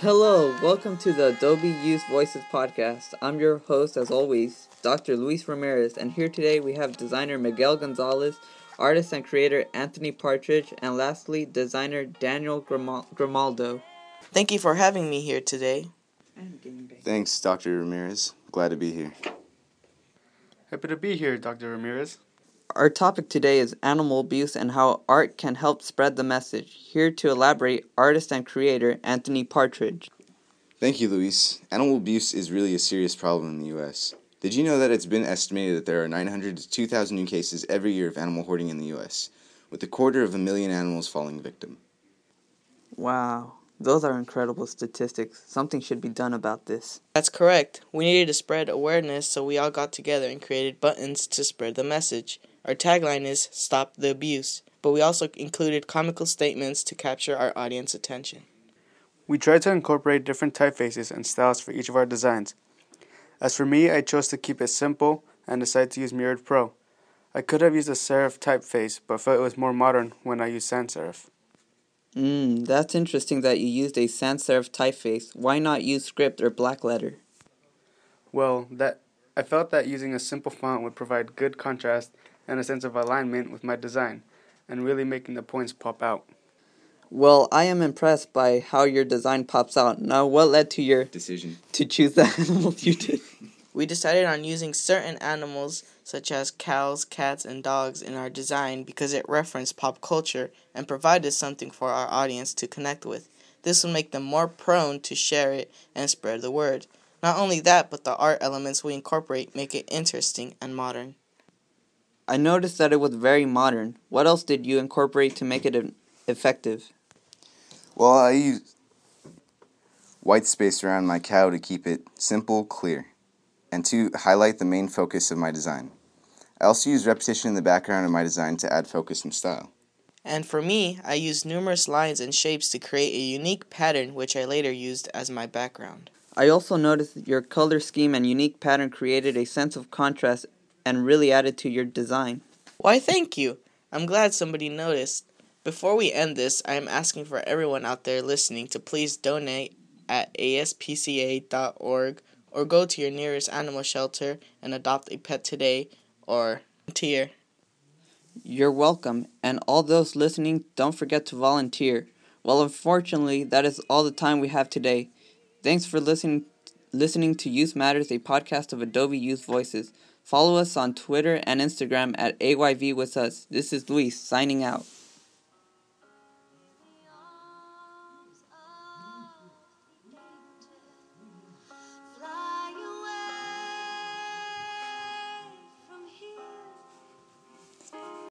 Hello, welcome to the Adobe Youth Voices podcast. I'm your host, as always, Dr. Luis Ramirez, and here today we have designer Miguel Gonzalez, artist and creator Anthony Partridge, and lastly, designer Daniel Grimaldo. Thank you for having me here today. Thanks, Dr. Ramirez. Glad to be here. Happy to be here, Dr. Ramirez. Our topic today is animal abuse and how art can help spread the message. Here to elaborate, artist and creator Anthony Partridge. Thank you, Luis. Animal abuse is really a serious problem in the U.S. Did you know that it's been estimated that there are 900 to 2,000 new cases every year of animal hoarding in the U.S., with a quarter of a million animals falling victim? Wow, those are incredible statistics. Something should be done about this. That's correct. We needed to spread awareness, so we all got together and created buttons to spread the message. Our tagline is Stop the Abuse, but we also included comical statements to capture our audience attention. We tried to incorporate different typefaces and styles for each of our designs. As for me, I chose to keep it simple and decided to use Myriad Pro. I could have used a serif typeface, but felt it was more modern when I used sans serif. Mmm, that's interesting that you used a sans serif typeface. Why not use script or black letter? Well, that I felt that using a simple font would provide good contrast and a sense of alignment with my design, and really making the points pop out. Well, I am impressed by how your design pops out. Now, what led to your Decision. to choose the animal you did? We decided on using certain animals, such as cows, cats, and dogs, in our design because it referenced pop culture and provided something for our audience to connect with. This will make them more prone to share it and spread the word. Not only that, but the art elements we incorporate make it interesting and modern. I noticed that it was very modern. What else did you incorporate to make it e- effective? Well, I used white space around my cow to keep it simple, clear, and to highlight the main focus of my design. I also used repetition in the background of my design to add focus and style. And for me, I used numerous lines and shapes to create a unique pattern which I later used as my background. I also noticed that your color scheme and unique pattern created a sense of contrast and really added to your design. Why, thank you. I'm glad somebody noticed. Before we end this, I am asking for everyone out there listening to please donate at aspca.org or go to your nearest animal shelter and adopt a pet today or volunteer. You're welcome, and all those listening, don't forget to volunteer. Well, unfortunately, that is all the time we have today. Thanks for listening listening to Youth Matters, a podcast of Adobe Youth Voices. Follow us on Twitter and Instagram at AYV with us. This is Luis signing out.